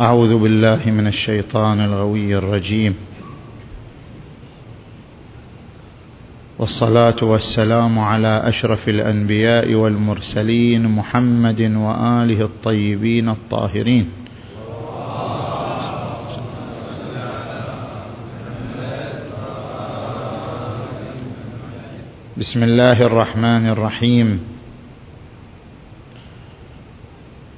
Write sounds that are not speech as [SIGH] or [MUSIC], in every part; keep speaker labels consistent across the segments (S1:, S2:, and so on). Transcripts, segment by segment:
S1: أعوذ بالله من الشيطان الغوي الرجيم. والصلاة والسلام على أشرف الأنبياء والمرسلين محمد وآله الطيبين الطاهرين. بسم الله الرحمن الرحيم.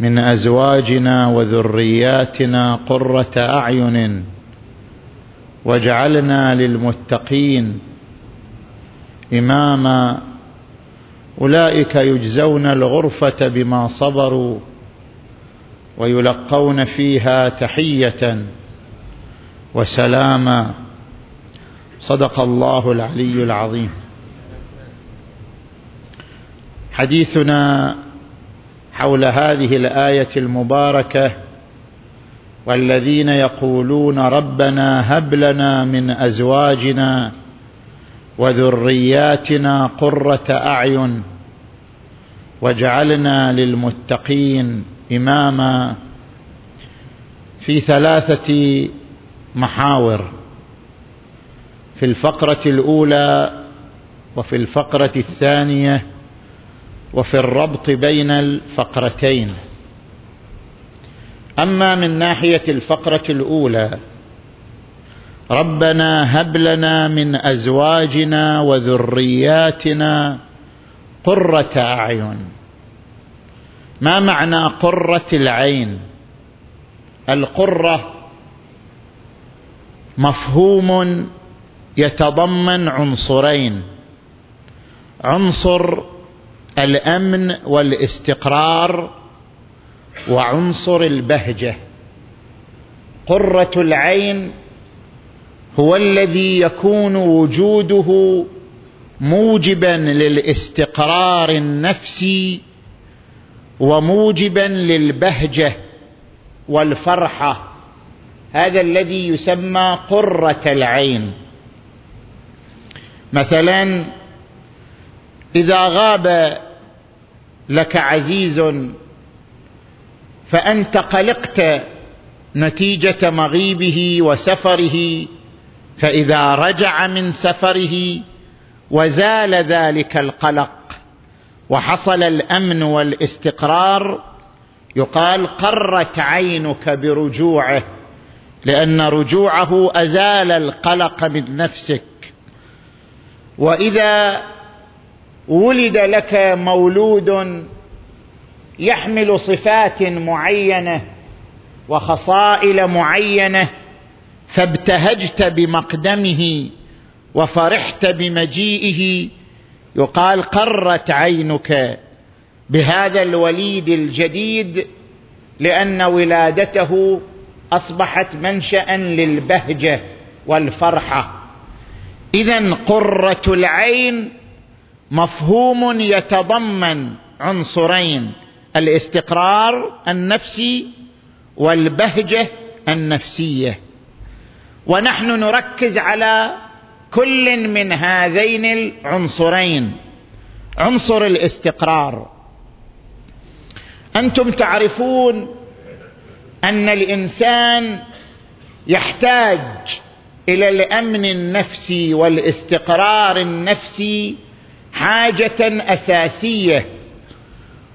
S1: من أزواجنا وذرياتنا قرة أعين واجعلنا للمتقين إماما أولئك يجزون الغرفة بما صبروا ويلقون فيها تحية وسلاما. صدق الله العلي العظيم. حديثنا حول هذه الآية المباركة والذين يقولون ربنا هب لنا من أزواجنا وذرياتنا قرة أعين واجعلنا للمتقين إماما في ثلاثة محاور في الفقرة الأولى وفي الفقرة الثانية وفي الربط بين الفقرتين. أما من ناحية الفقرة الأولى ربنا هب لنا من أزواجنا وذرياتنا قرة أعين. ما معنى قرة العين؟ القرة مفهوم يتضمن عنصرين. عنصر الأمن والاستقرار وعنصر البهجة. قرة العين هو الذي يكون وجوده موجبا للاستقرار النفسي وموجبا للبهجة والفرحة. هذا الذي يسمى قرة العين. مثلا إذا غاب لك عزيز فأنت قلقت نتيجة مغيبه وسفره فإذا رجع من سفره وزال ذلك القلق وحصل الأمن والاستقرار يقال قرت عينك برجوعه لأن رجوعه أزال القلق من نفسك. وإذا ولد لك مولود يحمل صفات معينة وخصائل معينة فابتهجت بمقدمه وفرحت بمجيئه يقال قرت عينك بهذا الوليد الجديد لأن ولادته أصبحت منشا للبهجة والفرحة. اذا قرة العين مفهوم يتضمن عنصرين الاستقرار النفسي والبهجة النفسية. ونحن نركز على كل من هذين العنصرين. عنصر الاستقرار. أنتم تعرفون أن الإنسان يحتاج إلى الأمن النفسي والاستقرار النفسي حاجة أساسية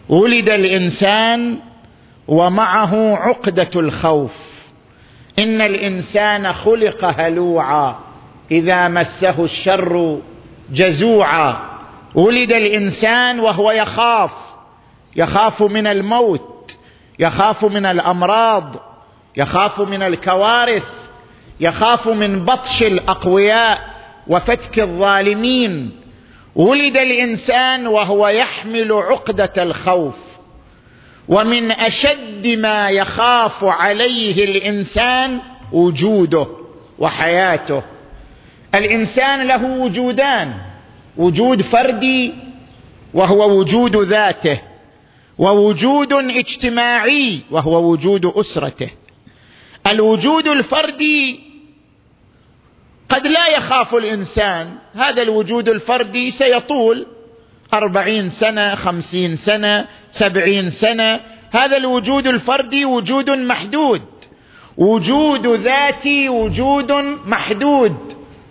S1: ولد الإنسان ومعه عقدة الخوف. إن الإنسان خلق هلوعا إذا مسه الشر جزوعا. ولد الإنسان وهو يخاف يخاف من الموت يخاف من الأمراض يخاف من الكوارث يخاف من بطش الأقوياء وفتك الظالمين. ولد الإنسان وهو يحمل عقدة الخوف ومن أشد ما يخاف عليه الإنسان وجوده
S2: وحياته. الإنسان له وجودان وجود فردي وهو وجود ذاته ووجود اجتماعي وهو وجود أسرته. الوجود الفردي قد لا يخاف الإنسان. هذا الوجود الفردي سيطول. أربعين سنة خمسين سنة سبعين سنة. هذا الوجود الفردي وجود محدود. وجود ذاتي وجود محدود.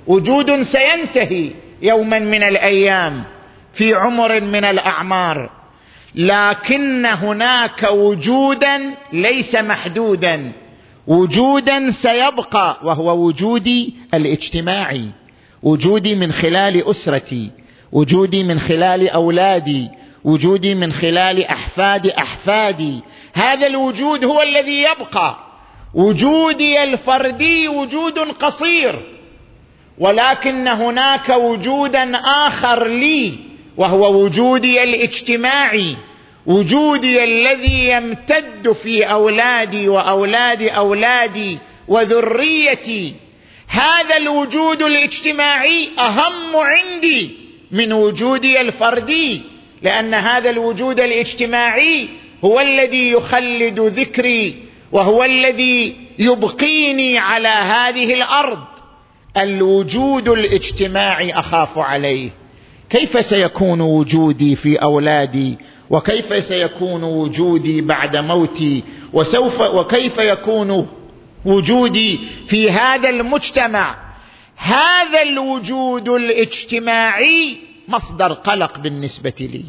S2: وجود سينتهي يوما من الأيام في عمر من الأعمار. لكن هناك وجودا ليس محدودا. وجودا سيبقى وهو وجودي الاجتماعي وجودي من خلال أسرتي وجودي من خلال أولادي وجودي من خلال أحفاد أحفادي. هذا الوجود هو الذي يبقى. وجودي الفردي وجود قصير. ولكن هناك وجودا آخر لي وهو وجودي الاجتماعي. وجودي الذي يمتد في أولادي وأولاد أولادي وذريتي هذا الوجود الاجتماعي أهم عندي من وجودي الفردي لأن هذا الوجود الاجتماعي هو الذي يخلد ذكري وهو الذي يبقيني على هذه الأرض. الوجود الاجتماعي أخاف عليه. كيف سيكون وجودي في أولادي وكيف سيكون وجودي بعد موتي؟ وسوف وكيف يكون وجودي في هذا المجتمع؟ هذا الوجود الاجتماعي مصدر قلق بالنسبة لي.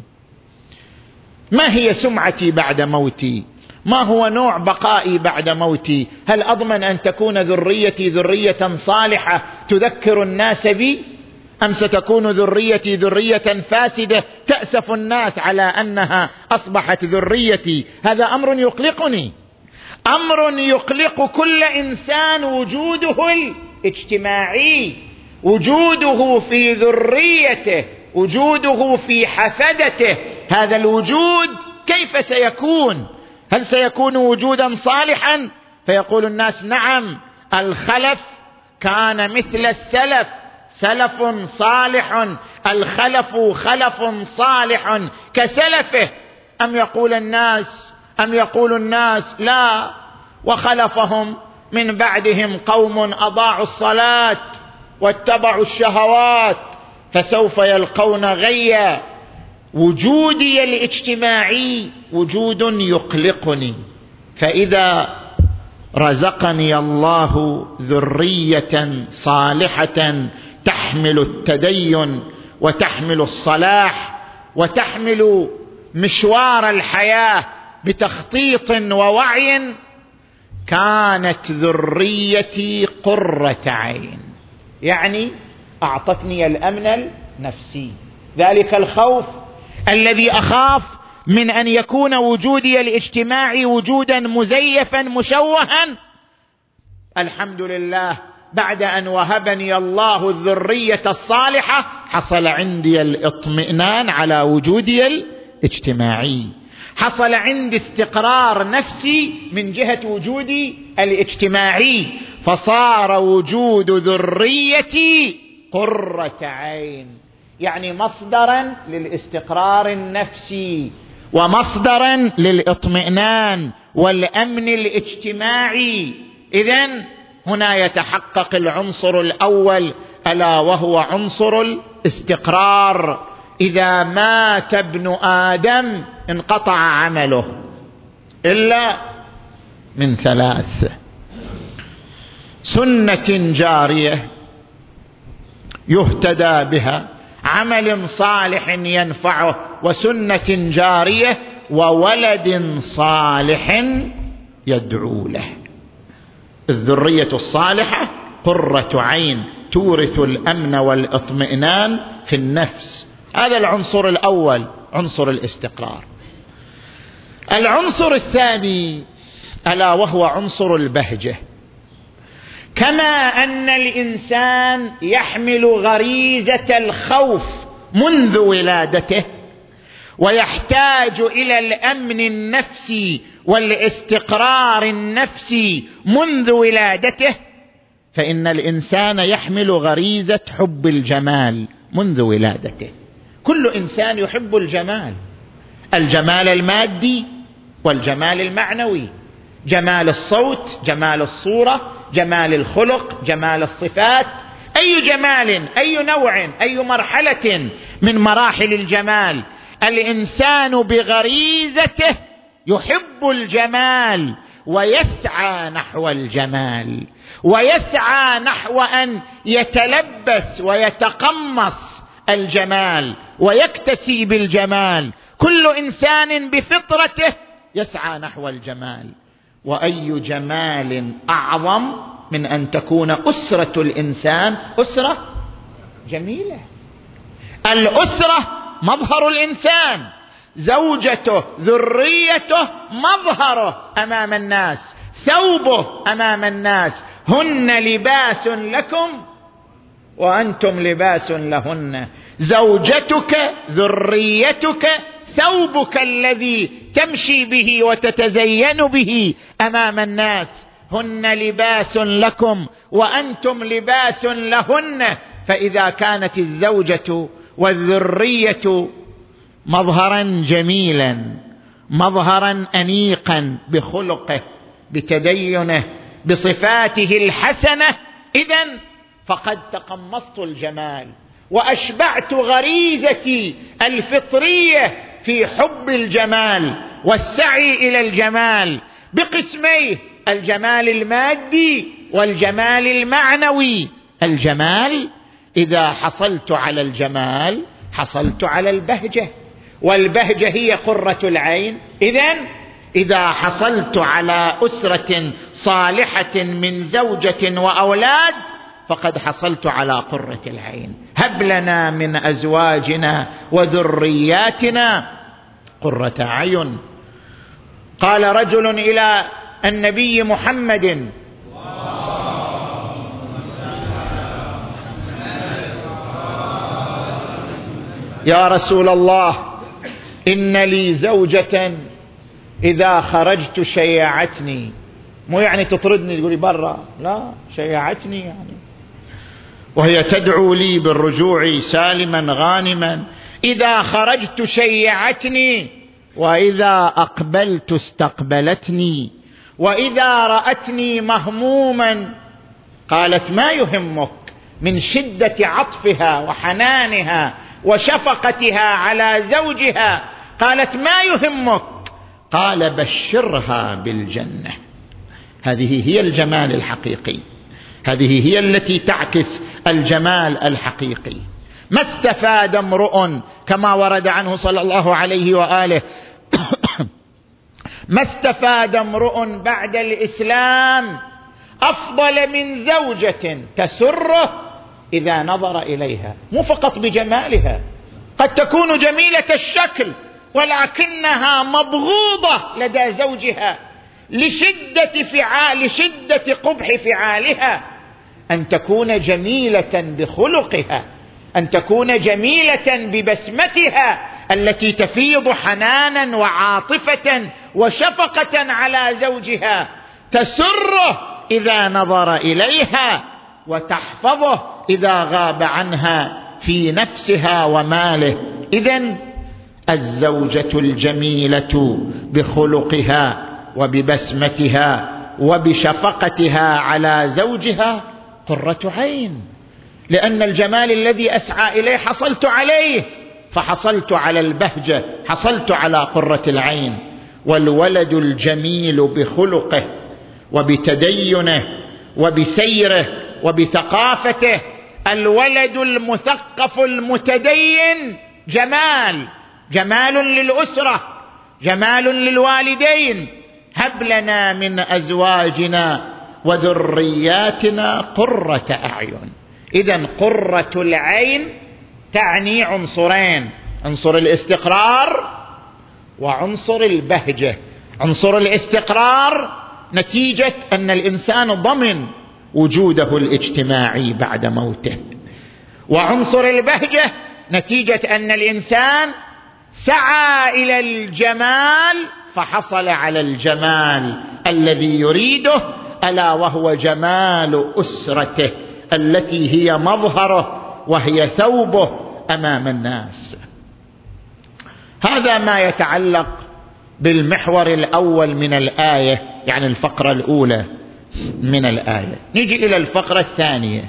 S2: ما هي سمعتي بعد موتي؟ ما هو نوع بقائي بعد موتي؟ هل أضمن أن تكون ذريتي ذرية صالحة تذكر الناس بي؟ أم ستكون ذريتي ذرية فاسدة تأسف الناس على أنها أصبحت ذريتي؟ هذا أمر يقلقني. أمر يقلق كل إنسان وجوده الاجتماعي. وجوده في ذريته وجوده في حفدته هذا الوجود كيف سيكون؟ هل سيكون وجودا صالحا؟ فيقول الناس نعم الخلف كان مثل السلف. سلف صالح الخلف خلف صالح. كسلفه أم يقول الناس أم يقول الناس؟ لا. وخلفهم من بعدهم قوم أضاعوا الصلاة واتبعوا الشهوات فسوف يلقون غيا. وجودي الاجتماعي وجود يقلقني. فإذا رزقني الله ذرية صالحة تحمل التدين وتحمل الصلاح وتحمل مشوار الحياة بتخطيط ووعي كانت ذريتي قرة عين. يعني أعطتني الأمن النفسي. ذلك الخوف الذي أخاف من أن يكون وجودي الاجتماعي وجودا مزيفا مشوها. الحمد لله بعد أن وهبني الله الذرية الصالحة حصل عندي الإطمئنان على وجودي الاجتماعي. حصل عندي استقرار نفسي من جهة وجودي الاجتماعي. فصار وجود ذريتي قرة عين يعني مصدرا للاستقرار النفسي ومصدرا للإطمئنان والأمن الاجتماعي. اذا هنا يتحقق العنصر الأول ألا وهو عنصر الاستقرار. إذا مات ابن آدم انقطع عمله. إلا من ثلاث. سنة جارية يهتدى بها عمل صالح ينفعه وسنة جارية وولد صالح يدعو له. الذرية الصالحة قرة عين تورث الأمن والإطمئنان في النفس. هذا العنصر الأول عنصر الاستقرار. العنصر الثاني ألا وهو عنصر البهجة. كما أن الإنسان يحمل غريزة الخوف منذ ولادته ويحتاج إلى الأمن النفسي والاستقرار النفسي منذ ولادته فإن الإنسان يحمل غريزة حب الجمال منذ ولادته. كل إنسان يحب الجمال. الجمال المادي والجمال المعنوي. جمال الصوت جمال الصورة جمال الخلق جمال الصفات. أي جمال أي نوع أي مرحلة من مراحل الجمال الإنسان بغريزته يحب الجمال ويسعى نحو الجمال ويسعى نحو أن يتلبس ويتقمص الجمال ويكتسي بالجمال. كل إنسان بفطرته يسعى نحو الجمال. وأي جمال أعظم من أن تكون أسرة الإنسان؟ أسرة جميلة. الأسرة مظهر الإنسان زوجته ذريته مظهره أمام الناس ثوبه أمام الناس هن لباس لكم وأنتم لباس لهن. زوجتك ذريتك ثوبك الذي تمشي به وتتزين به أمام الناس هن لباس لكم وأنتم لباس لهن. فإذا كانت الزوجة والذرية مظهرا جميلا مظهرا انيقا بخلقه بتدينه بصفاته الحسنة. اذا فقد تقمصت الجمال وأشبعت غريزتي الفطرية في حب الجمال والسعي إلى الجمال بقسميه الجمال المادي والجمال المعنوي. الجمال إذا حصلت على الجمال حصلت على البهجة. والبهجة هي قرة العين. اذا إذا حصلت على أسرة صالحة من زوجة وأولاد فقد حصلت على قرة العين. هب لنا من أزواجنا وذرياتنا قرة أعين. قال رجل إلى النبي محمد يا رسول الله إن لي زوجة إذا خرجت شيعتني مو يعني تطردني تقولي برا لا شيعتني يعني. وهي تدعو لي بالرجوع سالما غانما. إذا خرجت شيعتني وإذا أقبلت استقبلتني. وإذا رأتني مهموما قالت ما يهمك من شدة عطفها وحنانها. وشفقتها على زوجها. قالت ما يهمك؟ قال بشرها بالجنة. هذه هي الجمال الحقيقي. هذه هي التي تعكس الجمال الحقيقي. ما استفاد امرؤ كما ورد عنه صلى الله عليه وآله؟ [COUGHS] ما استفاد امرؤ بعد الإسلام أفضل من زوجة تسره إذا نظر إليها مو فقط بجمالها قد تكون جميلة الشكل ولكنها مبغوضة لدى زوجها لشدة فعال لشدة قبح فعالها. أن تكون جميلة بخلقها أن تكون جميلة ببسمتها التي تفيض حنانا وعاطفة وشفقة على زوجها تسره إذا نظر إليها وتحفظه. إذا غاب عنها في نفسها وماله. اذا الزوجة الجميلة بخلقها وببسمتها وبشفقتها على زوجها قرة عين. لأن الجمال الذي أسعى إليه حصلت عليه فحصلت على البهجة حصلت على قرة العين. والولد الجميل بخلقه وبتدينه وبسيره وبثقافته الولد المثقف المتدين جمال جمال للأسرة جمال للوالدين. هب لنا من أزواجنا وذرياتنا قرة أعين. إذا قرة العين تعني عنصرين عنصر الاستقرار وعنصر البهجة. عنصر الاستقرار نتيجة أن الإنسان ضمن وجوده الاجتماعي بعد موته. وعنصر البهجة نتيجة أن الإنسان سعى إلى الجمال فحصل على الجمال الذي يريده ألا وهو جمال أسرته التي هي مظهره وهي ثوبه أمام الناس. هذا ما يتعلق بالمحور الأول من الآية يعني الفقرة الأولى. من الآية. نجي إلى الفقرة الثانية.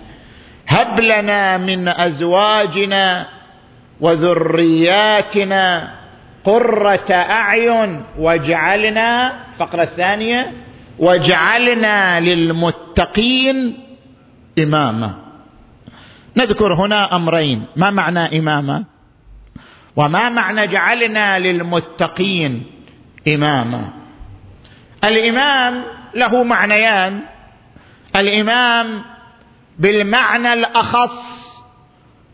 S2: هب لنا من أزواجنا وذرياتنا قرة أعين واجعلنا الفقره الثانية واجعلنا للمتقين إماما. نذكر هنا أمرين. ما معنى إماما؟ وما معنى جعلنا للمتقين إماما؟ الإمام له معنيان. الإمام بالمعنى الأخص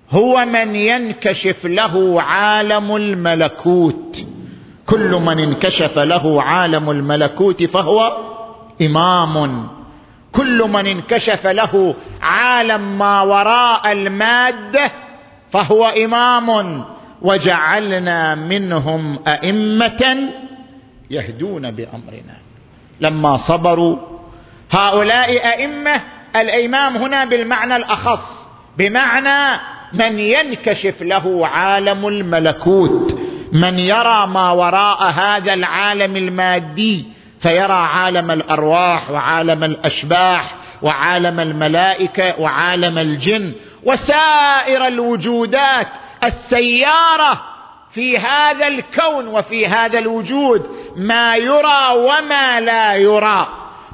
S2: هو من ينكشف له عالم الملكوت. كل من انكشف له عالم الملكوت فهو إمام. كل من انكشف له عالم ما وراء المادة فهو إمام. وجعلنا منهم أئمة يهدون بأمرنا. لما صبروا. هؤلاء أئمة الإمام هنا بالمعنى الأخص بمعنى من ينكشف له عالم الملكوت من يرى ما وراء هذا العالم المادي فيرى عالم الأرواح وعالم الأشباح وعالم الملائكة وعالم الجن وسائر الوجودات السيارة في هذا الكون وفي هذا الوجود ما يرى وما لا يرى.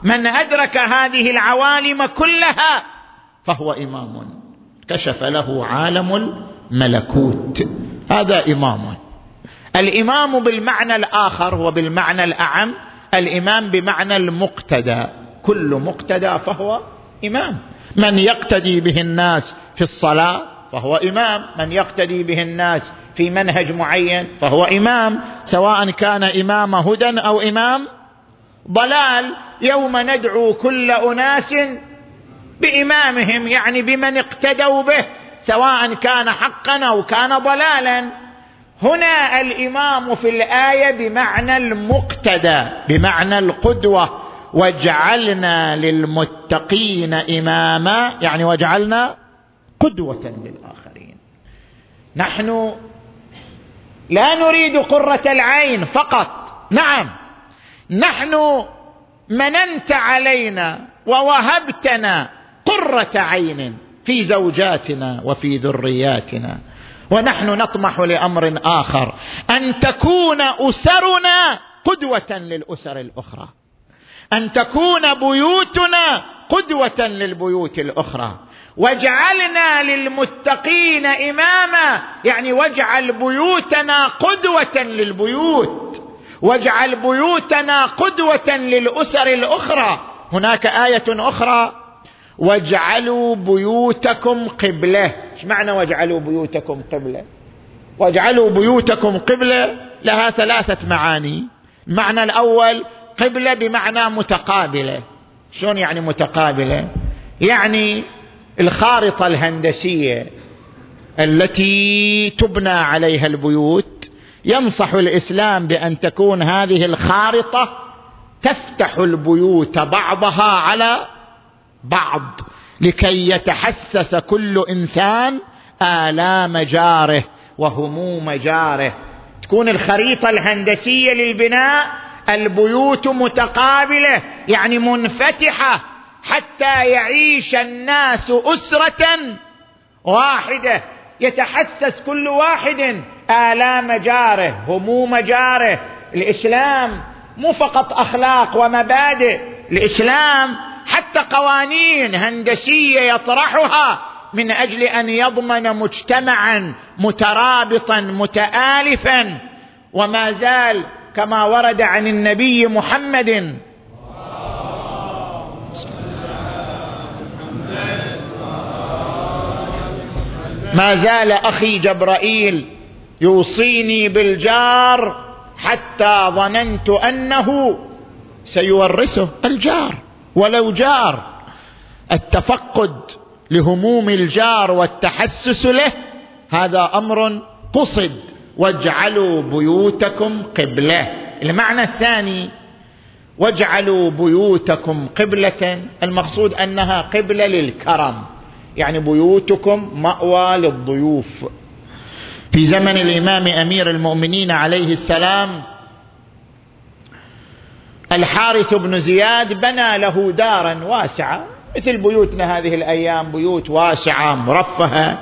S2: من أدرك هذه العوالم كلها فهو إمام. كشف له عالم الملكوت. هذا إمام. الإمام بالمعنى الآخر وبالمعنى الأعم الإمام بمعنى المقتدى. كل مقتدى فهو إمام. من يقتدي به الناس في الصلاة فهو إمام. من يقتدي به الناس في منهج معين فهو إمام سواء كان إمام هدى أو إمام ضلال يوم ندعو كل أناس بإمامهم يعني بمن اقتدوا به سواء كان حقا أو كان ضلالا. هنا الإمام في الآية بمعنى المقتدى بمعنى القدوة. واجعلنا للمتقين إماما يعني واجعلنا قدوة للآخرين. نحن لا نريد قرة العين فقط. نعم. نحن مننت علينا ووهبتنا قرة عين في زوجاتنا وفي ذرياتنا. ونحن نطمح لأمر آخر. أن تكون أسرنا قدوة للأسر الأخرى. أن تكون بيوتنا قدوة للبيوت الأخرى. واجعلنا للمتقين إماما. يعني واجعل بيوتنا قدوة للبيوت. واجعل بيوتنا قدوة للأسر الأخرى. هناك آية أخرى. واجعلوا بيوتكم قبلة. إيش معنى واجعلوا بيوتكم قبلة؟ واجعلوا بيوتكم قبلة. لها ثلاثة معاني. المعنى الأول قبلة بمعنى متقابلة. شلون يعني متقابلة؟ يعني الخارطة الهندسية التي تبنى عليها البيوت ينصح الإسلام بأن تكون هذه الخارطة تفتح البيوت بعضها على بعض لكي يتحسس كل إنسان آلام جاره وهموم جاره. تكون الخريطة الهندسية للبناء البيوت متقابلة يعني منفتحة حتى يعيش الناس أسرة واحدة. يتحسس كل واحد الام جاره هموم جاره الإسلام مو فقط أخلاق ومبادئ الإسلام حتى قوانين هندسية يطرحها من أجل أن يضمن مجتمعا مترابطا متالفا. وما زال كما ورد عن النبي محمد ما زال أخي جبرائيل يوصيني بالجار حتى ظننت أنه سيورثه الجار ولو جار. التفقد لهموم الجار والتحسس له هذا أمر قصد. واجعلوا بيوتكم قبلة. المعنى الثاني واجعلوا بيوتكم قبلة. المقصود أنها قبلة للكرم. يعني بيوتكم مأوى للضيوف. في زمن الإمام أمير المؤمنين عليه السلام الحارث بن زياد بنى له دارا واسعة مثل بيوتنا هذه الأيام بيوت واسعة مرفهة.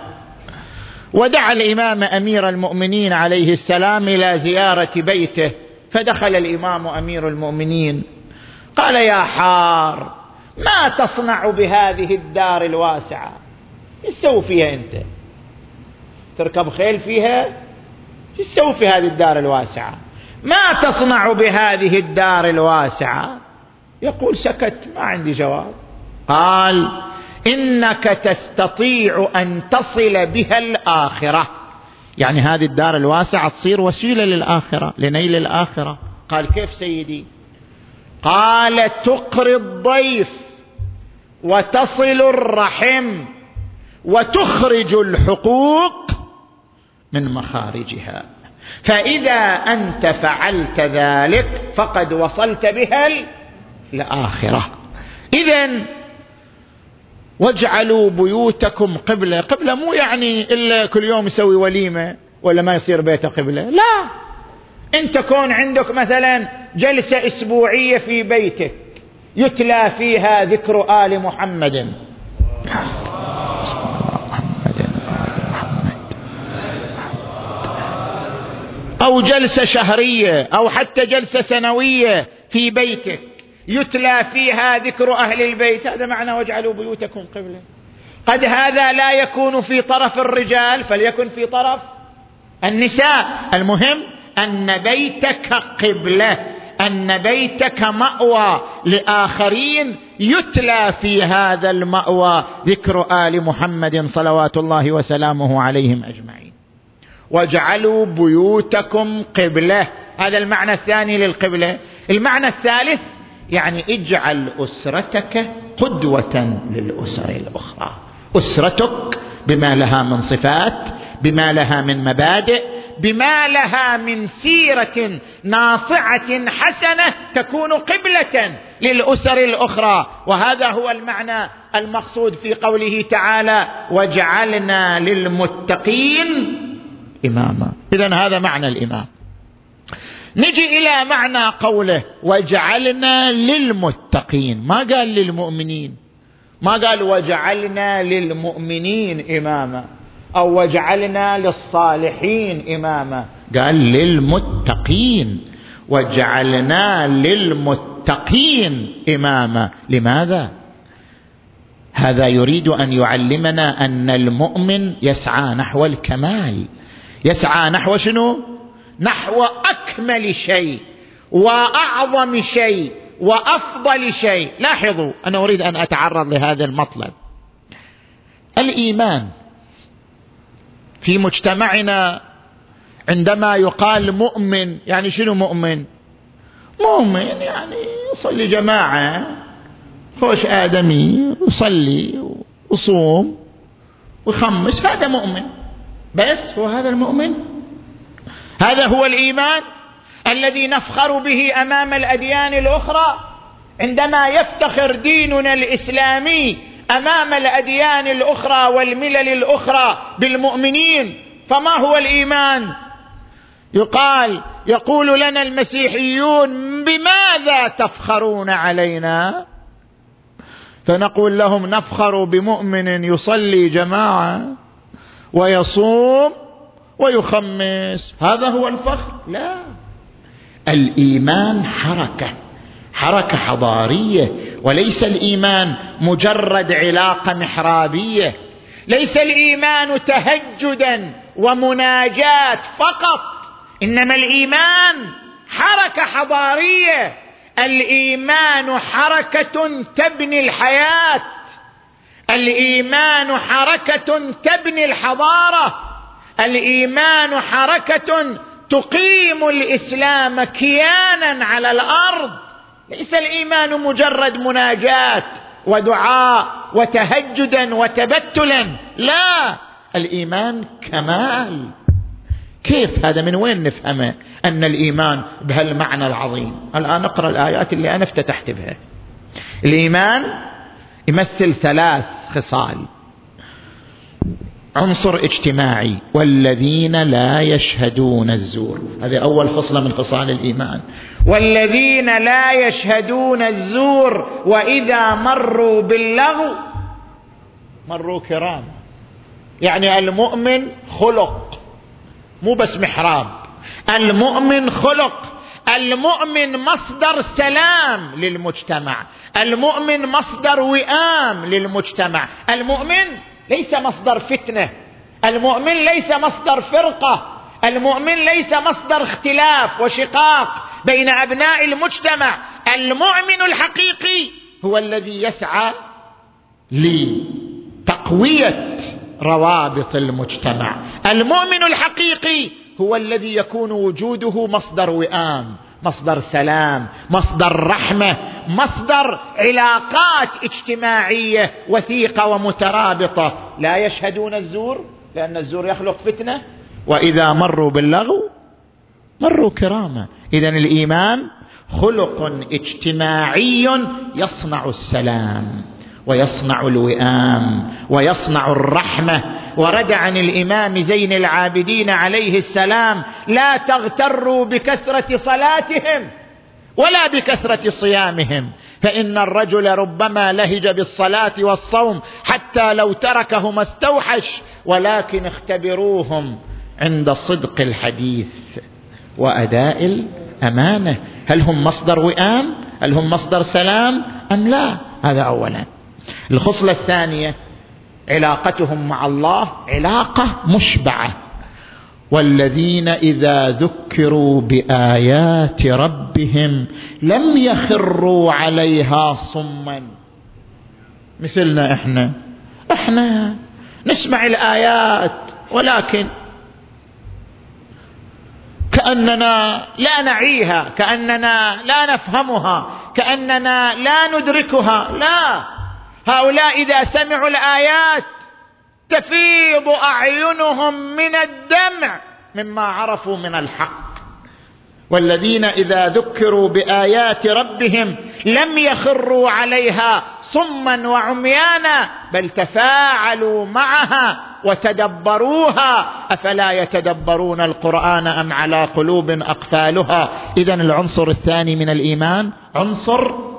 S2: ودعا الإمام أمير المؤمنين عليه السلام إلى زيارة بيته فدخل الإمام أمير المؤمنين. قال يا حار ما تصنع بهذه الدار الواسعة؟ إيش تسوي فيها أنت؟ تركب خيل فيها؟ إيش تسوي في هذه الدار الواسعة؟ ما تصنع بهذه الدار الواسعة؟ يقول سكت ما عندي جواب. قال إنك تستطيع أن تصل بها الآخرة. يعني هذه الدار الواسعة تصير وسيلة للآخرة لنيل الآخرة. قال كيف سيدي؟ قال تقري الضيف وتصل الرحم. وتخرج الحقوق من مخارجها. فإذا أنت فعلت ذلك فقد وصلت بها الآخرة. اذا واجعلوا بيوتكم قبلة. قبلة مو يعني إلا كل يوم يسوي وليمة ولا ما يصير بيته قبلة. لا. إن تكون عندك مثلا جلسة أسبوعية في بيتك يتلى فيها ذكر آل محمد. أو جلسة شهرية أو حتى جلسة سنوية في بيتك يتلى فيها ذكر أهل البيت. هذا معنى واجعلوا بيوتكم قبلة. قد هذا لا يكون في طرف الرجال فليكن في طرف النساء. المهم أن بيتك قبلة أن بيتك مأوى. لآخرين يتلى في هذا المأوى ذكر آل محمد صلوات الله وسلامه عليهم أجمعين. واجعلوا بيوتكم قبلة. هذا المعنى الثاني للقبلة. المعنى الثالث يعني اجعل أسرتك قدوة للأسر الأخرى. أسرتك بما لها من صفات بما لها من مبادئ بما لها من سيرة ناصعة حسنة تكون قبلة للأسر الأخرى. وهذا هو المعنى المقصود في قوله تعالى وجعلنا للمتقين اماما اذا هذا معنى الإمام. نجي إلى معنى قوله وجعلنا للمتقين. ما قال للمؤمنين؟ ما قال وجعلنا للمؤمنين إماما أو وجعلنا للصالحين إماما. قال للمتقين. وجعلنا للمتقين إماما. لماذا؟ هذا يريد أن يعلمنا أن المؤمن يسعى نحو الكمال. يسعى نحو شنو؟ نحو أكمل شيء وأعظم شيء وأفضل شيء. لاحظوا أنا أريد أن أتعرض لهذا المطلب. الإيمان في مجتمعنا عندما يقال مؤمن يعني شنو مؤمن؟ مؤمن يعني يصلي جماعة خوش آدمي يصلي ويصوم ويخمس هذا مؤمن. بس هو هذا المؤمن؟ هذا هو الإيمان الذي نفخر به أمام الأديان الأخرى عندما يفتخر ديننا الإسلامي أمام الأديان الأخرى والملل الأخرى بالمؤمنين فما هو الإيمان؟ يقال يقول لنا المسيحيون بماذا تفخرون علينا؟ فنقول لهم نفخر بمؤمن يصلي جماعة. ويصوم ويخمس. هذا هو الفخر. لا. الإيمان حركة حركة حضارية وليس الإيمان مجرد علاقة محرابية. ليس الإيمان تهجدا ومناجاة فقط إنما الإيمان حركة حضارية. الإيمان حركة تبني الحياة. الإيمان حركة تبني الحضارة. الإيمان حركة تقيم الإسلام كيانا على الأرض. ليس الإيمان مجرد مناجاة ودعاء وتهجدا وتبتلا. لا الإيمان كمال. كيف هذا؟ من وين نفهمه أن الإيمان بهالمعنى العظيم؟ الآن نقرأ الآيات اللي أنا افتتحت بها. الإيمان يمثل ثلاث خصال. عنصر اجتماعي. والذين لا يشهدون الزور. هذه أول خصلة من خصال الإيمان. والذين لا يشهدون الزور وإذا مروا باللغو مروا كراما يعني المؤمن خلق مو بس محراب. المؤمن خلق المؤمن مصدر سلام للمجتمع. المؤمن مصدر وئام للمجتمع. المؤمن ليس مصدر فتنة. المؤمن ليس مصدر فرقة. المؤمن ليس مصدر اختلاف وشقاق بين أبناء المجتمع. المؤمن الحقيقي هو الذي يسعى لتقوية روابط المجتمع. المؤمن الحقيقي هو الذي يكون وجوده مصدر وئام مصدر سلام مصدر رحمة مصدر علاقات اجتماعية وثيقة ومترابطة. لا يشهدون الزور لأن الزور يخلق فتنة. وإذا مروا باللغو مروا كراما اذا الإيمان خلق اجتماعي يصنع السلام. ويصنع الوئام ويصنع الرحمة. ورد عن الإمام زين العابدين عليه السلام لا تغتروا بكثرة صلاتهم ولا بكثرة صيامهم. فإن الرجل ربما لهج بالصلاة والصوم حتى لو تركهما استوحش ولكن اختبروهم عند صدق الحديث وأداء الأمانة. هل هم مصدر وئام؟ هل هم مصدر سلام؟ أم لا؟ هذا اولا. الخصلة الثانية علاقتهم مع الله علاقة مشبعة. والذين اذا ذكروا بايات ربهم لم يخروا عليها صما. مثلنا إحنا. إحنا نسمع الايات ولكن كاننا لا نعيها كاننا لا نفهمها كاننا لا ندركها. لا. هؤلاء إذا سمعوا الآيات تفيض أعينهم من الدمع مما عرفوا من الحق. والذين إذا ذكروا بآيات ربهم لم يخروا عليها صما وعميانا بل تفاعلوا معها وتدبروها. أفلا يتدبرون القرآن أم على قلوب أقفالها؟ اذا العنصر الثاني من الإيمان عنصر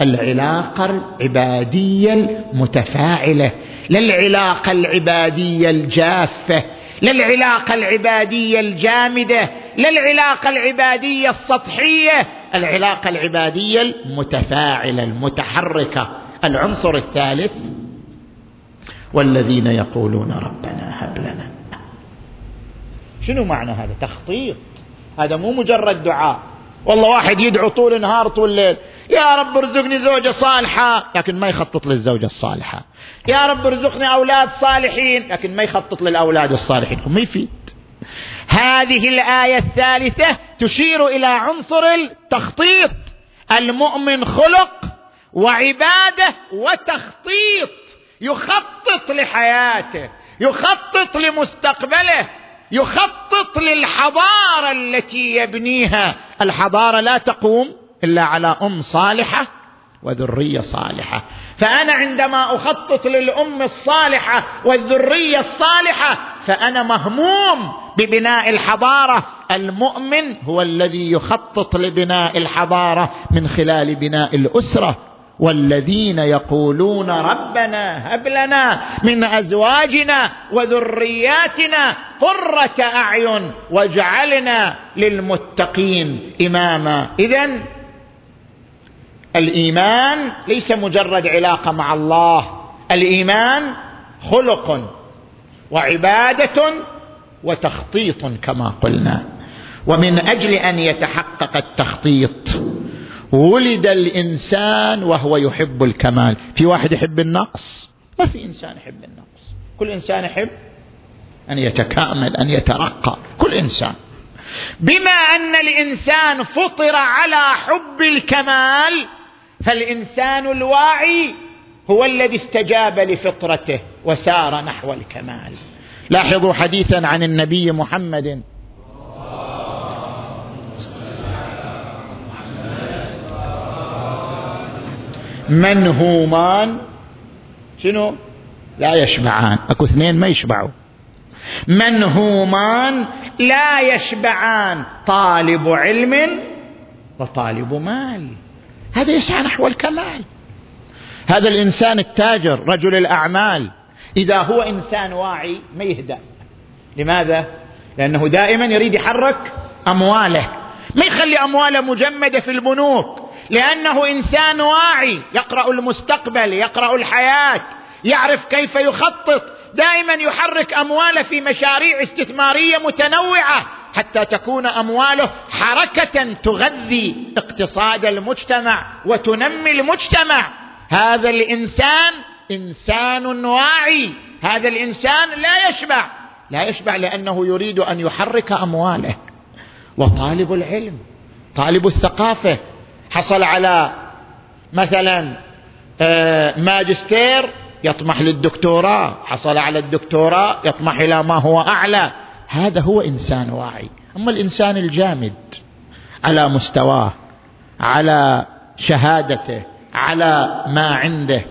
S2: العلاقة العبادية المتفاعلة لا العلاقة العبادية الجافة لا العلاقة العبادية الجامدة لا العلاقة العبادية السطحية العلاقة العبادية المتفاعلة المتحركة. العنصر الثالث والذين يقولون ربنا هب لنا. شنو معنى هذا؟ تخطيط. هذا مو مجرد دعاء. والله واحد يدعو طول النهار طول الليل. يا رب ارزقني زوجة صالحة لكن ما يخطط للزوجة الصالحة. يا رب ارزقني أولاد صالحين لكن ما يخطط للأولاد الصالحين. ما يفيد. هذه الآية الثالثة تشير إلى عنصر التخطيط. المؤمن خلق وعبادة وتخطيط. يخطط لحياته يخطط لمستقبله. يخطط للحضارة التي يبنيها. الحضارة لا تقوم إلا على أم صالحة وذرية صالحة. فأنا عندما أخطط للأم الصالحة والذرية الصالحة فأنا مهموم ببناء الحضارة. المؤمن هو الذي يخطط لبناء الحضارة من خلال بناء الأسرة. والذين يقولون ربنا هب لنا من أزواجنا وذرياتنا قرة أعين واجعلنا للمتقين إماما. اذا الإيمان ليس مجرد علاقة مع الله. الإيمان خلق وعبادة وتخطيط كما قلنا. ومن أجل أن يتحقق التخطيط ولد الإنسان وهو يحب الكمال. في واحد يحب النقص؟ ما في إنسان يحب النقص. كل إنسان يحب أن يتكامل أن يترقى. كل إنسان. بما أن الإنسان فطر على حب الكمال فالإنسان الواعي هو الذي استجاب لفطرته وسار نحو الكمال. لاحظوا حديثا عن النبي محمد منهومان. شنو؟ لا يشبعان. أكو اثنين ما يشبعوا. منهومان لا يشبعان. طالب علم وطالب مال. هذا يسعى نحو الكمال. هذا الإنسان التاجر رجل الأعمال. إذا هو إنسان واعي ما يهدأ. لماذا؟ لأنه دائما يريد يحرك أمواله. ما يخلي أمواله مجمدة في البنوك لأنه إنسان واعي يقرأ المستقبل يقرأ الحياة يعرف كيف يخطط دائما يحرك أمواله في مشاريع استثمارية متنوعة حتى تكون أمواله حركة تغذي اقتصاد المجتمع وتنمي المجتمع. هذا الإنسان إنسان واعي هذا الإنسان لا يشبع لا يشبع لأنه يريد أن يحرك أمواله. وطالب العلم طالب الثقافة حصل على مثلا آه، ماجستير يطمح للدكتوراه حصل على الدكتوراه يطمح إلى ما هو أعلى. هذا هو إنسان واعي. أما الإنسان الجامد على مستواه على شهادته على ما عنده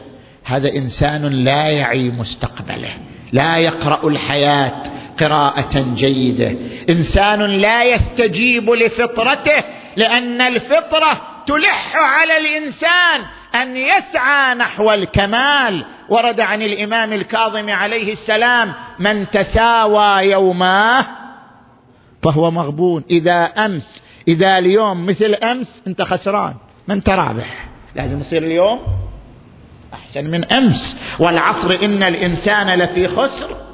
S2: هذا إنسان لا يعي مستقبله لا يقرأ الحياة قراءة جيدة. إنسان لا يستجيب لفطرته لأن الفطرة تلح على الإنسان أن يسعى نحو الكمال. ورد عن الإمام الكاظم عليه السلام من تساوى يوماه فهو مغبون. إذا أمس إذا اليوم مثل أمس أنت خسران. ما أنت رابح. لازم يصير اليوم أحسن من أمس. والعصر إن الإنسان لفي خسر.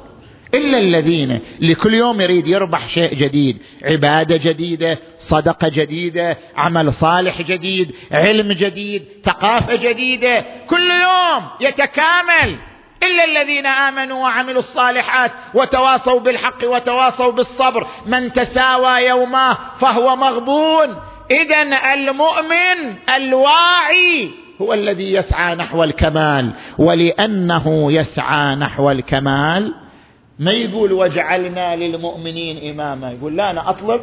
S2: إلا الذين لكل يوم يريد يربح شيء جديد. عبادة جديدة صدقة جديدة عمل صالح جديد علم جديد ثقافة جديدة. كل يوم يتكامل. إلا الذين آمنوا وعملوا الصالحات وتواصوا بالحق وتواصوا بالصبر. من تساوى يوماه فهو مغبون. اذا المؤمن الواعي هو الذي يسعى نحو الكمال ولأنه يسعى نحو الكمال ما يقول واجعلنا للمؤمنين إماما؟ يقول لا أنا أطلب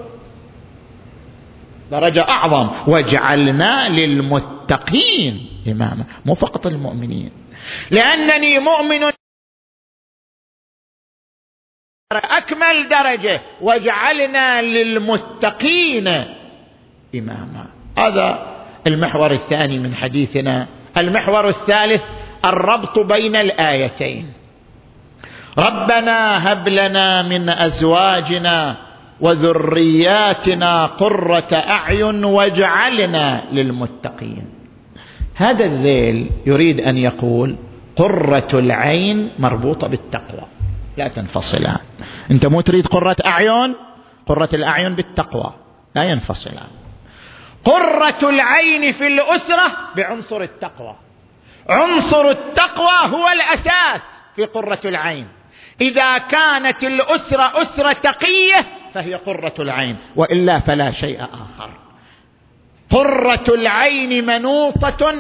S2: درجة أعظم. واجعلنا للمتقين إماما. مو فقط المؤمنين. لأنني مؤمن أكمل درجة. واجعلنا للمتقين إماما. هذا المحور الثاني من حديثنا. المحور الثالث الربط بين الآيتين. ربنا هب لنا من أزواجنا وذرياتنا قرة أعين واجعلنا للمتقين. هذا الذيل يريد أن يقول قرة العين مربوطة بالتقوى. لا تنفصلان. أنت مو تريد قرة أعين؟ قرة الأعين بالتقوى. لا ينفصلان. قرة العين في الأسرة بعنصر التقوى. عنصر التقوى هو الأساس في قرة العين. إذا كانت الأسرة أسرة تقية فهي قرة العين وإلا فلا شيء آخر. قرة العين منوطة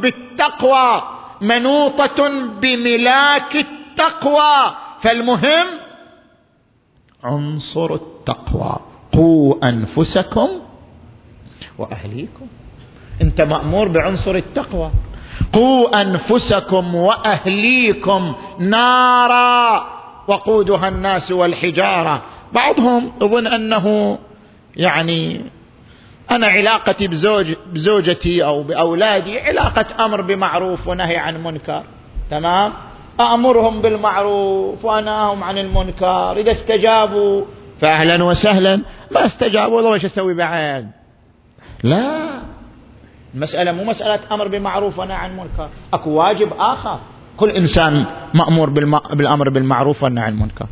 S2: بالتقوى منوطة بملاك التقوى. فالمهم عنصر التقوى. قوا أنفسكم وأهليكم. أنت مأمور بعنصر التقوى. قوا أنفسكم وأهليكم نارا وقودها الناس والحجارة. بعضهم يظن أنه يعني أنا علاقتي بزوج بزوجتي أو بأولادي علاقة أمر بمعروف ونهي عن منكر. تمام؟ امرهم بالمعروف وأنهاهم عن المنكر. إذا استجابوا فاهلا وسهلا. ما استجابوا والله إيش أسوي بعد؟ لا. المسألة مو مسألة أمر بمعروف ونهي عن منكر. أكو واجب آخر. كل إنسان مأمور بالأمر بالمعروف والنهي عن المنكر.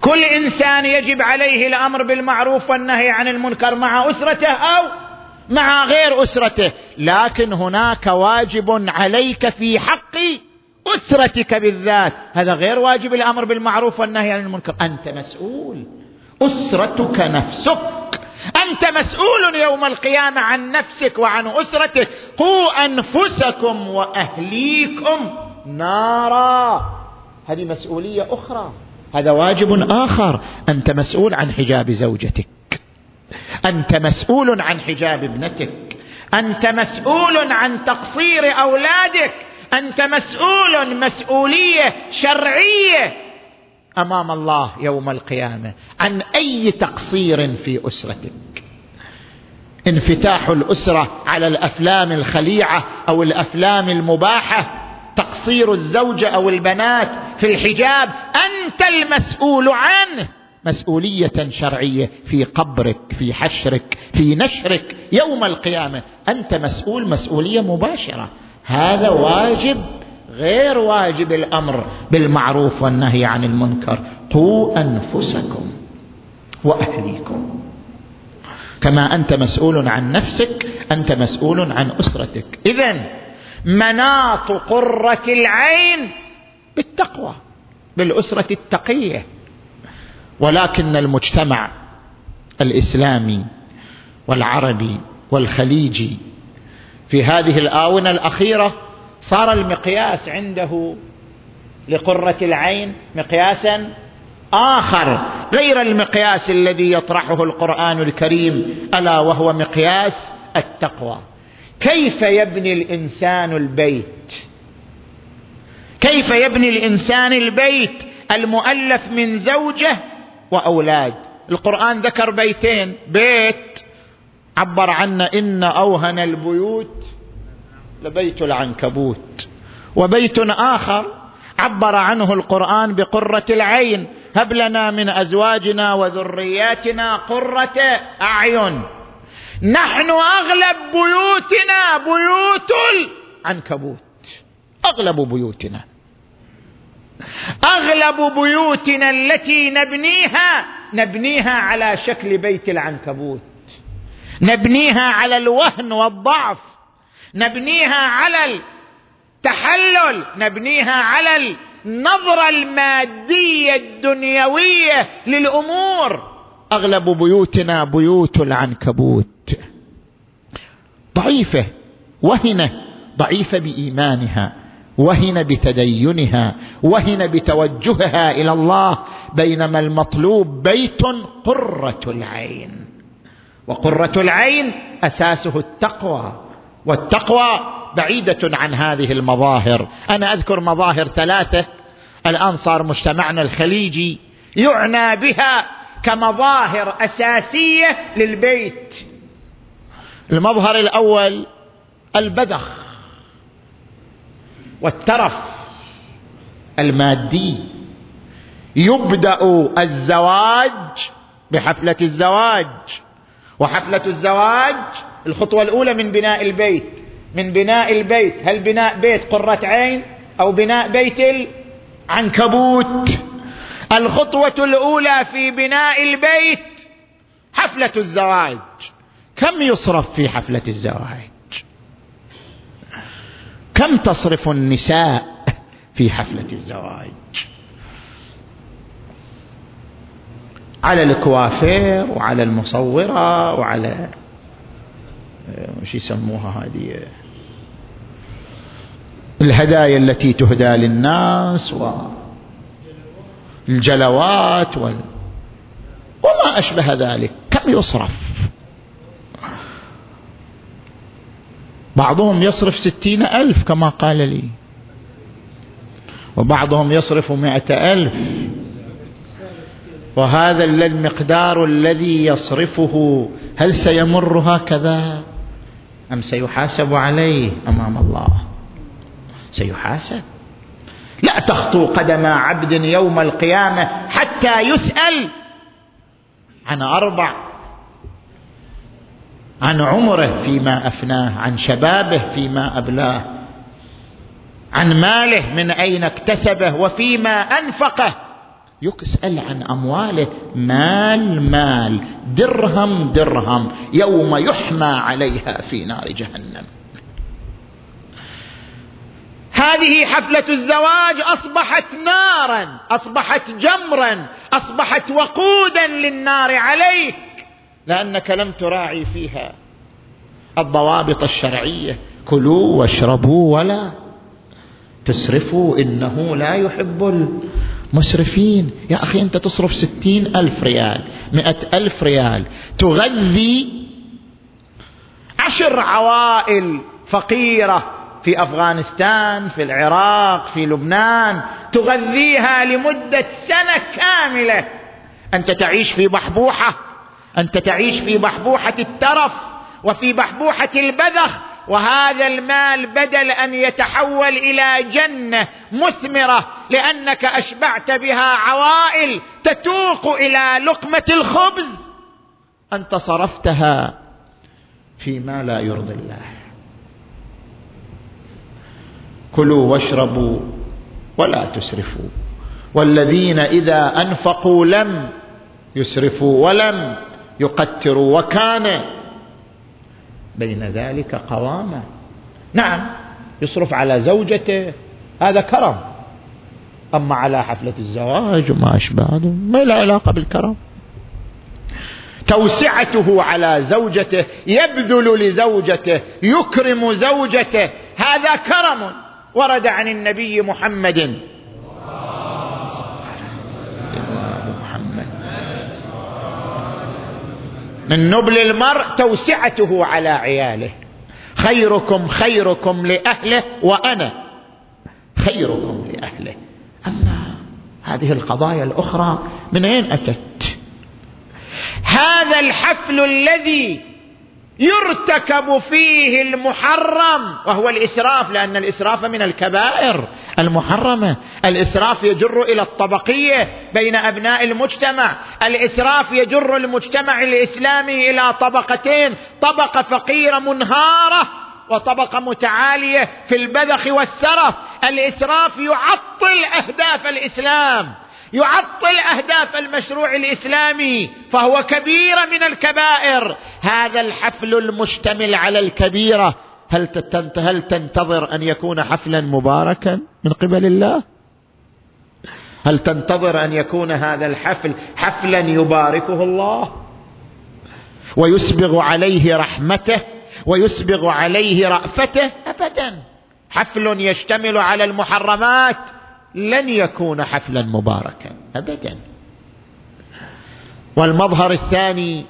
S2: كل إنسان يجب عليه الأمر بالمعروف والنهي عن المنكر مع أسرته أو مع غير أسرته. لكن هناك واجب عليك في حق أسرتك بالذات. هذا غير واجب الأمر بالمعروف والنهي عن المنكر. أنت مسؤول. أسرتك نفسك. أنت مسؤول يوم القيامة عن نفسك وعن أسرتك. قوا أنفسكم وأهليكم نارا. هذه مسؤولية أخرى. هذا واجب آخر. أنت مسؤول عن حجاب زوجتك. أنت مسؤول عن حجاب ابنتك. أنت مسؤول عن تقصير أولادك. أنت مسؤول مسؤولية شرعية أمام الله يوم القيامة. عن أي تقصير في أسرتك؟ انفتاح الأسرة على الأفلام الخليعة أو الأفلام المباحة؟ تقصير الزوجه أو البنات في الحجاب؟ أنت المسؤول عنه. مسؤولية شرعية في قبرك في حشرك في نشرك يوم القيامة. أنت مسؤول مسؤولية مباشرة. هذا واجب. غير واجب الأمر بالمعروف والنهي عن المنكر. قوا أنفسكم وأهليكم. كما أنت مسؤول عن نفسك أنت مسؤول عن أسرتك. اذا مناط قرة العين بالتقوى بالأسرة التقية. ولكن المجتمع الإسلامي والعربي والخليجي في هذه الآونة الأخيرة صار المقياس عنده لقرة العين مقياسا آخر غير المقياس الذي يطرحه القرآن الكريم ألا وهو مقياس التقوى. كيف يبني الإنسان البيت؟ كيف يبني الإنسان البيت؟ المؤلف من زوجة وأولاد. القرآن ذكر بيتين. بيت. عبر عنا إن أوهن البيوت. لبيت العنكبوت. وبيت آخر عبر عنه القرآن بقرة العين. هب لنا من أزواجنا وذرياتنا قرة أعين. نحن أغلب بيوتنا بيوت العنكبوت. أغلب بيوتنا. أغلب بيوتنا التي نبنيها نبنيها على شكل بيت العنكبوت. نبنيها على الوهن والضعف. نبنيها على التحلل نبنيها على النظرة المادية الدنيوية للأمور. أغلب بيوتنا بيوت العنكبوت. ضعيفة وهنة ضعيفة بإيمانها وهن بتدينها وهن بتوجهها إلى الله بينما المطلوب بيت قرة العين. وقرة العين أساسه التقوى. والتقوى بعيدة عن هذه المظاهر. أنا أذكر مظاهر ثلاثة. الآن صار مجتمعنا الخليجي يعنى بها كمظاهر أساسية للبيت. المظهر الأول البذخ والترف المادي. يبدأ الزواج بحفلة الزواج. وحفلة الزواج الخطوة الأولى من بناء البيت. من بناء البيت هل بناء بيت قرة عين أو بناء بيت العنكبوت؟ الخطوة الأولى في بناء البيت حفلة الزواج. كم يصرف في حفلة الزواج؟ كم تصرف النساء في حفلة الزواج؟ على الكوافير وعلى المصورة وعلى وش يسموها هذه؟ الهدايا التي تهدى للناس والجلوات وال... وما أشبه ذلك. كم يصرف؟ بعضهم يصرف ستين ألف كما قال لي. وبعضهم يصرف مائة ألف. وهذا المقدار الذي يصرفه. هل سيمر هكذا؟ أم سيحاسب عليه أمام الله؟ سيحاسب. لا تخطو قدم عبد يوم القيامة حتى يسأل عن أربع عن عمره فيما أفناه عن شبابه فيما أبلاه عن ماله من أين اكتسبه وفيما أنفقه. يسأل عن أمواله مال مال درهم درهم يوم يحمى عليها في نار جهنم. هذه حفلة الزواج أصبحت نارا أصبحت جمرا أصبحت وقودا للنار عليك لأنك لم تراعي فيها الضوابط الشرعية. كلوا واشربوا ولا تسرفوا إنه لا يحب المسرفين يا أخي أنت تصرف ستين ألف ريال مئة ألف ريال. تغذي عشر عوائل فقيرة في أفغانستان في العراق في لبنان. تغذيها لمدة سنة كاملة. أنت تعيش في بحبوحة أنت تعيش في بحبوحة الترف وفي بحبوحة البذخ. وهذا المال بدل أن يتحول إلى جنة مثمرة لأنك أشبعت بها عوائل تتوق إلى لقمة الخبز أنت صرفتها فيما لا يرضي الله. كلوا واشربوا ولا تسرفوا. والذين إذا أنفقوا لم يسرفوا ولم يقتروا وكان بين ذلك قواما نعم يصرف على زوجته هذا كرم. أما على حفلة الزواج وما أشبه ما له علاقة بالكرم. توسعته على زوجته يبذل لزوجته يكرم زوجته هذا كرم. ورد عن النبي محمد من نبل المرء توسعته على عياله. خيركم خيركم لأهله وأنا خيركم لأهله. أما هذه القضايا الأخرى من أين أتت؟ هذا الحفل الذي يرتكب فيه المحرم وهو الإسراف لأن الإسراف من الكبائر. المحرمة. الإسراف يجر إلى الطبقية بين أبناء المجتمع. الإسراف يجر المجتمع الإسلامي إلى طبقتين طبقة فقيرة منهارة وطبقة متعالية في البذخ والسرف. الإسراف يعطل أهداف الإسلام يعطل أهداف المشروع الإسلامي فهو كبيره من الكبائر. هذا الحفل المشتمل على الكبيرة. هل هل تنتظر أن يكون حفلا مباركا من قبل الله؟ هل تنتظر أن يكون هذا الحفل حفلا يباركه الله؟ ويسبغ عليه رحمته ويسبغ عليه رأفته؟ ابدا. حفل يشتمل على المحرمات. لن يكون حفلا مباركا. ابدا. والمظهر الثاني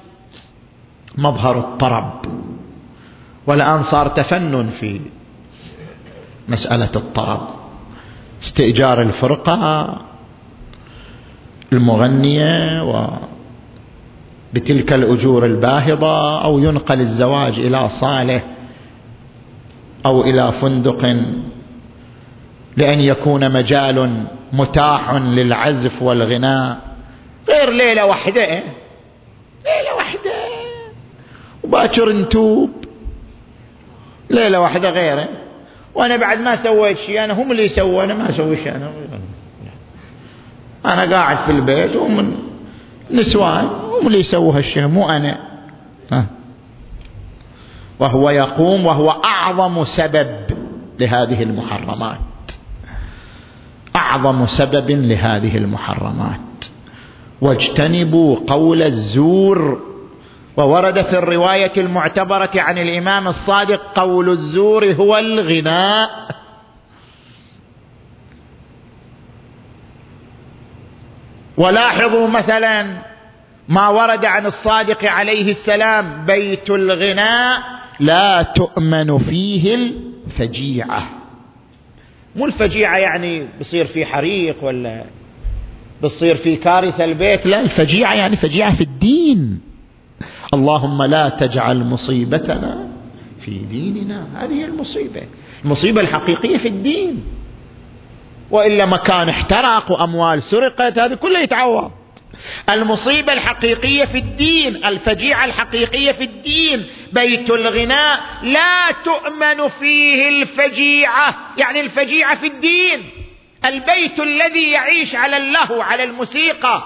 S2: مظهر الطرب. والان صار تفنن في مسألة الطرب استئجار الفرقة المغنية و بتلك الأجور الباهظة أو ينقل الزواج إلى صاله أو إلى فندق لأن يكون مجال متاح للعزف والغناء. غير ليلة واحدة ليلة واحدة. وباكر نتوب. ليلة واحدة غيره. وأنا بعد ما سويت شيء أنا هم اللي سووا أنا ما أسوي شيء أنا أنا قاعد في البيت ومن نسوان هم اللي يسووا هالشيء مو أنا. ها. وهو يقوم وهو أعظم سبب لهذه المحرمات. أعظم سبب لهذه المحرمات. واجتنبوا قول الزور وورد في الرواية المعتبرة عن الإمام الصادق قول الزور هو الغناء. ولاحظوا مثلا ما ورد عن الصادق عليه السلام بيت الغناء لا تؤمن فيه الفجيعة. مو الفجيعة يعني بصير في حريق ولا بصير في كارثة البيت لا الفجيعة يعني فجيعة في الدين. اللهم لا تجعل مصيبتنا في ديننا. هذه المصيبة. المصيبة الحقيقية في الدين. وإلا مكان احترق وأموال سرقت هذه كلها يتعوض. المصيبة الحقيقية في الدين الفجيعة الحقيقية في الدين. بيت الغناء لا تؤمن فيه الفجيعة. يعني الفجيعة في الدين. البيت الذي يعيش على اللهو على الموسيقى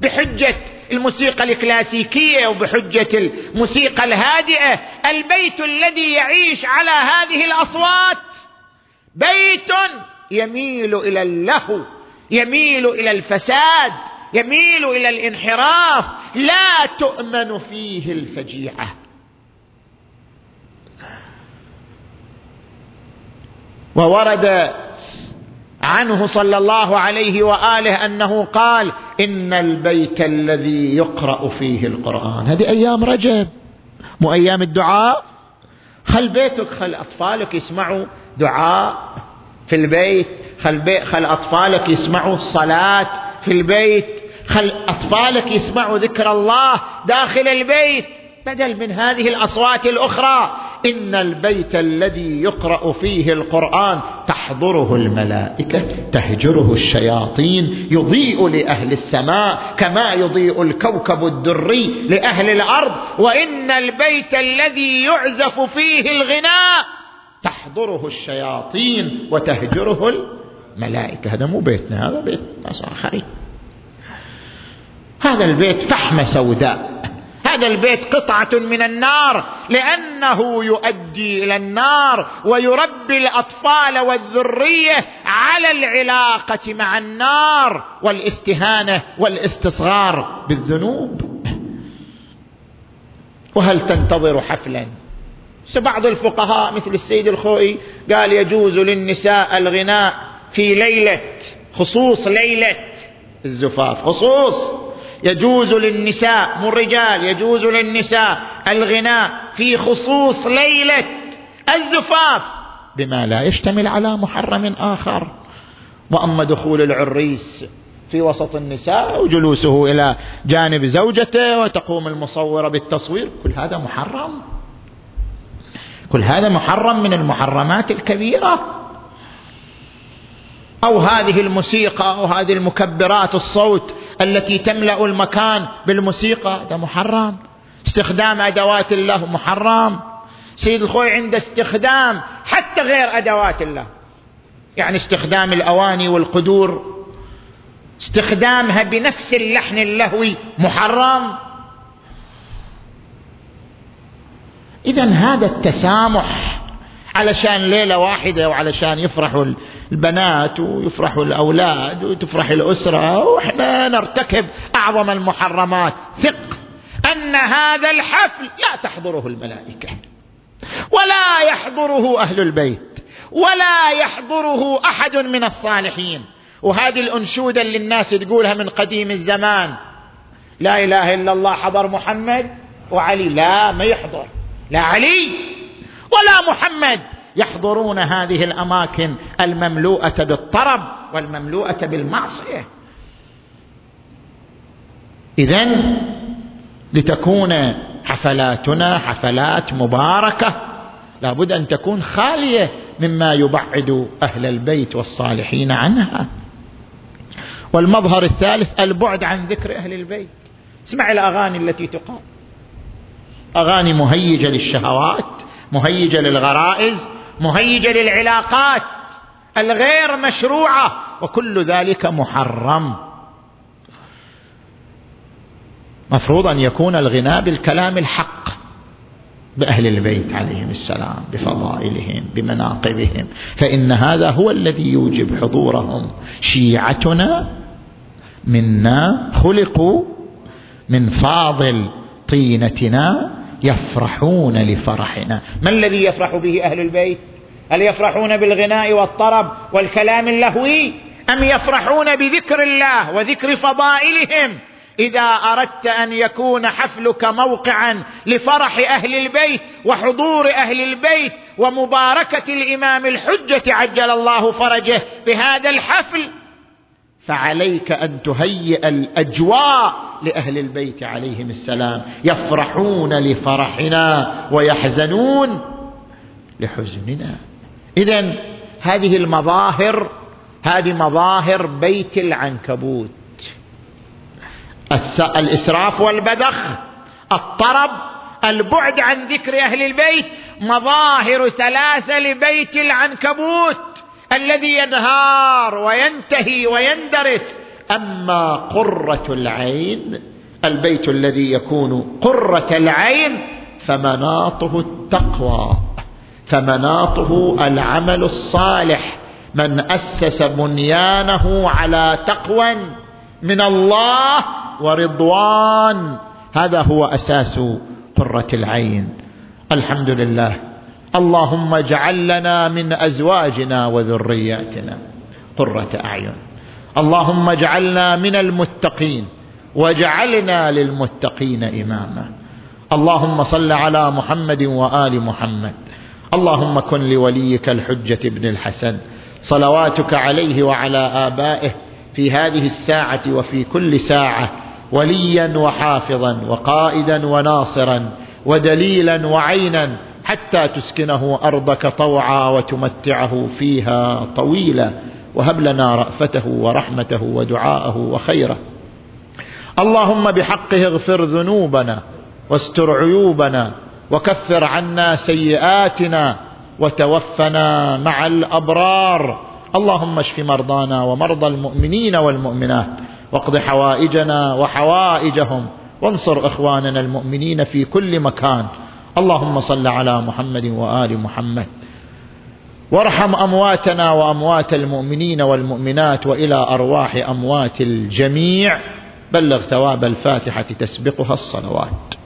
S2: بحجة الموسيقى الكلاسيكية وبحجة الموسيقى الهادئة البيت الذي يعيش على هذه الأصوات بيت يميل إلى اللهو يميل إلى الفساد يميل إلى الانحراف لا تؤمن فيه الفجيعة. وورد عنه صلى الله عليه وآله أنه قال إن البيت الذي يقرأ فيه القرآن. هذه أيام رجب. مو أيام الدعاء؟ خل بيتك خل أطفالك يسمعوا دعاء في البيت. خل, بي خل أطفالك يسمعوا الصلاة في البيت. خل أطفالك يسمعوا ذكر الله داخل البيت. بدل من هذه الأصوات الأخرى إن البيت الذي يقرأ فيه القرآن تحضره الملائكة تهجره الشياطين يضيء لأهل السماء كما يضيء الكوكب الدري لأهل الأرض. وإن البيت الذي يعزف فيه الغناء تحضره الشياطين وتهجره الملائكة. هذا مو بيتنا هذا بيت ناس آخرين. هذا البيت فحمة سوداء. هذا البيت قطعة من النار لأنه يؤدي إلى النار ويربي الأطفال والذرية على العلاقة مع النار والاستهانة والاستصغار بالذنوب. وهل تنتظر حفلا؟ بعض الفقهاء مثل السيد الخوئي قال يجوز للنساء الغناء في ليلة خصوص ليلة الزفاف خصوص. يجوز للنساء مو الرجال يجوز للنساء الغناء في خصوص ليلة الزفاف بما لا يشتمل على محرم آخر. وأما دخول العريس في وسط النساء وجلوسه إلى جانب زوجته وتقوم المصورة بالتصوير كل هذا محرم. كل هذا محرم من المحرمات الكبيرة. أو هذه الموسيقى أو هذه المكبرات الصوت التي تملأ المكان بالموسيقى هذا محرم. استخدام أدوات الله محرم. سيد الخوي عند استخدام حتى غير أدوات الله. يعني استخدام الأواني والقدور. استخدامها بنفس اللحن اللهوي محرم. اذا هذا التسامح علشان ليلة واحدة وعلشان يفرحوا البنات ويفرحوا الأولاد وتفرح الأسرة وإحنا نرتكب أعظم المحرمات. ثق أن هذا الحفل لا تحضره الملائكة ولا يحضره أهل البيت ولا يحضره أحد من الصالحين. وهذه الأنشودة اللي الناس تقولها من قديم الزمان. لا إله إلا الله حضر محمد وعلي. لا ما يحضر. لا علي ولا محمد. يحضرون هذه الأماكن المملوءة بالطرب والمملوءة بالمعصية. اذا لتكون حفلاتنا حفلات مباركة لابد أن تكون خالية مما يبعد أهل البيت والصالحين عنها. والمظهر الثالث البعد عن ذكر أهل البيت. اسمع الأغاني التي تقال أغاني مهيجة للشهوات مهيجة للغرائز مهيجه للعلاقات الغير مشروعة وكل ذلك محرم. مفروض أن يكون الغناء بالكلام الحق بأهل البيت عليهم السلام بفضائلهم بمناقبهم فإن هذا هو الذي يوجب حضورهم. شيعتنا منا خلقوا من فاضل طينتنا يفرحون لفرحنا. ما الذي يفرح به أهل البيت؟ هل يفرحون بالغناء والطرب والكلام اللهوي؟ أم يفرحون بذكر الله وذكر فضائلهم؟ إذا أردت أن يكون حفلك موقعا لفرح أهل البيت وحضور أهل البيت ومباركة الإمام الحجة عجل الله فرجه بهذا الحفل فعليك أن تهيئ الأجواء لأهل البيت عليهم السلام. يفرحون لفرحنا ويحزنون لحزننا. اذا هذه المظاهر هذه مظاهر بيت العنكبوت. الإسراف والبذخ الطرب البعد عن ذكر أهل البيت مظاهر ثلاثة لبيت العنكبوت. الذي ينهار وينتهي ويندرس أما قرة العين البيت الذي يكون قرة العين فمناطه التقوى فمناطه العمل الصالح من أسس بنيانه على تقوى من الله ورضوان هذا هو أساس قرة العين. الحمد لله. اللهم اجعل لنا من أزواجنا وذرياتنا قرة أعين. اللهم اجعلنا من المتقين واجعلنا للمتقين إماما. اللهم صل على محمد وآل محمد. اللهم كن لوليك الحجة بن الحسن. صلواتك عليه وعلى آبائه في هذه الساعة وفي كل ساعة وليا وحافظا وقائدا وناصرا ودليلا وعينا حتى تسكنه أرضك طوعا وتمتعه فيها طويلا. وهب لنا رأفته ورحمته ودعاءه وخيره. اللهم بحقه اغفر ذنوبنا واستر عيوبنا وكفر عنا سيئاتنا وتوفنا مع الأبرار. اللهم اشف مرضانا ومرضى المؤمنين والمؤمنات واقض حوائجنا وحوائجهم. وانصر إخواننا المؤمنين في كل مكان. اللهم صل على محمد وآل محمد. وارحم أمواتنا وأموات المؤمنين والمؤمنات وإلى أرواح أموات الجميع. بلغ ثواب الفاتحة تسبقها الصلوات.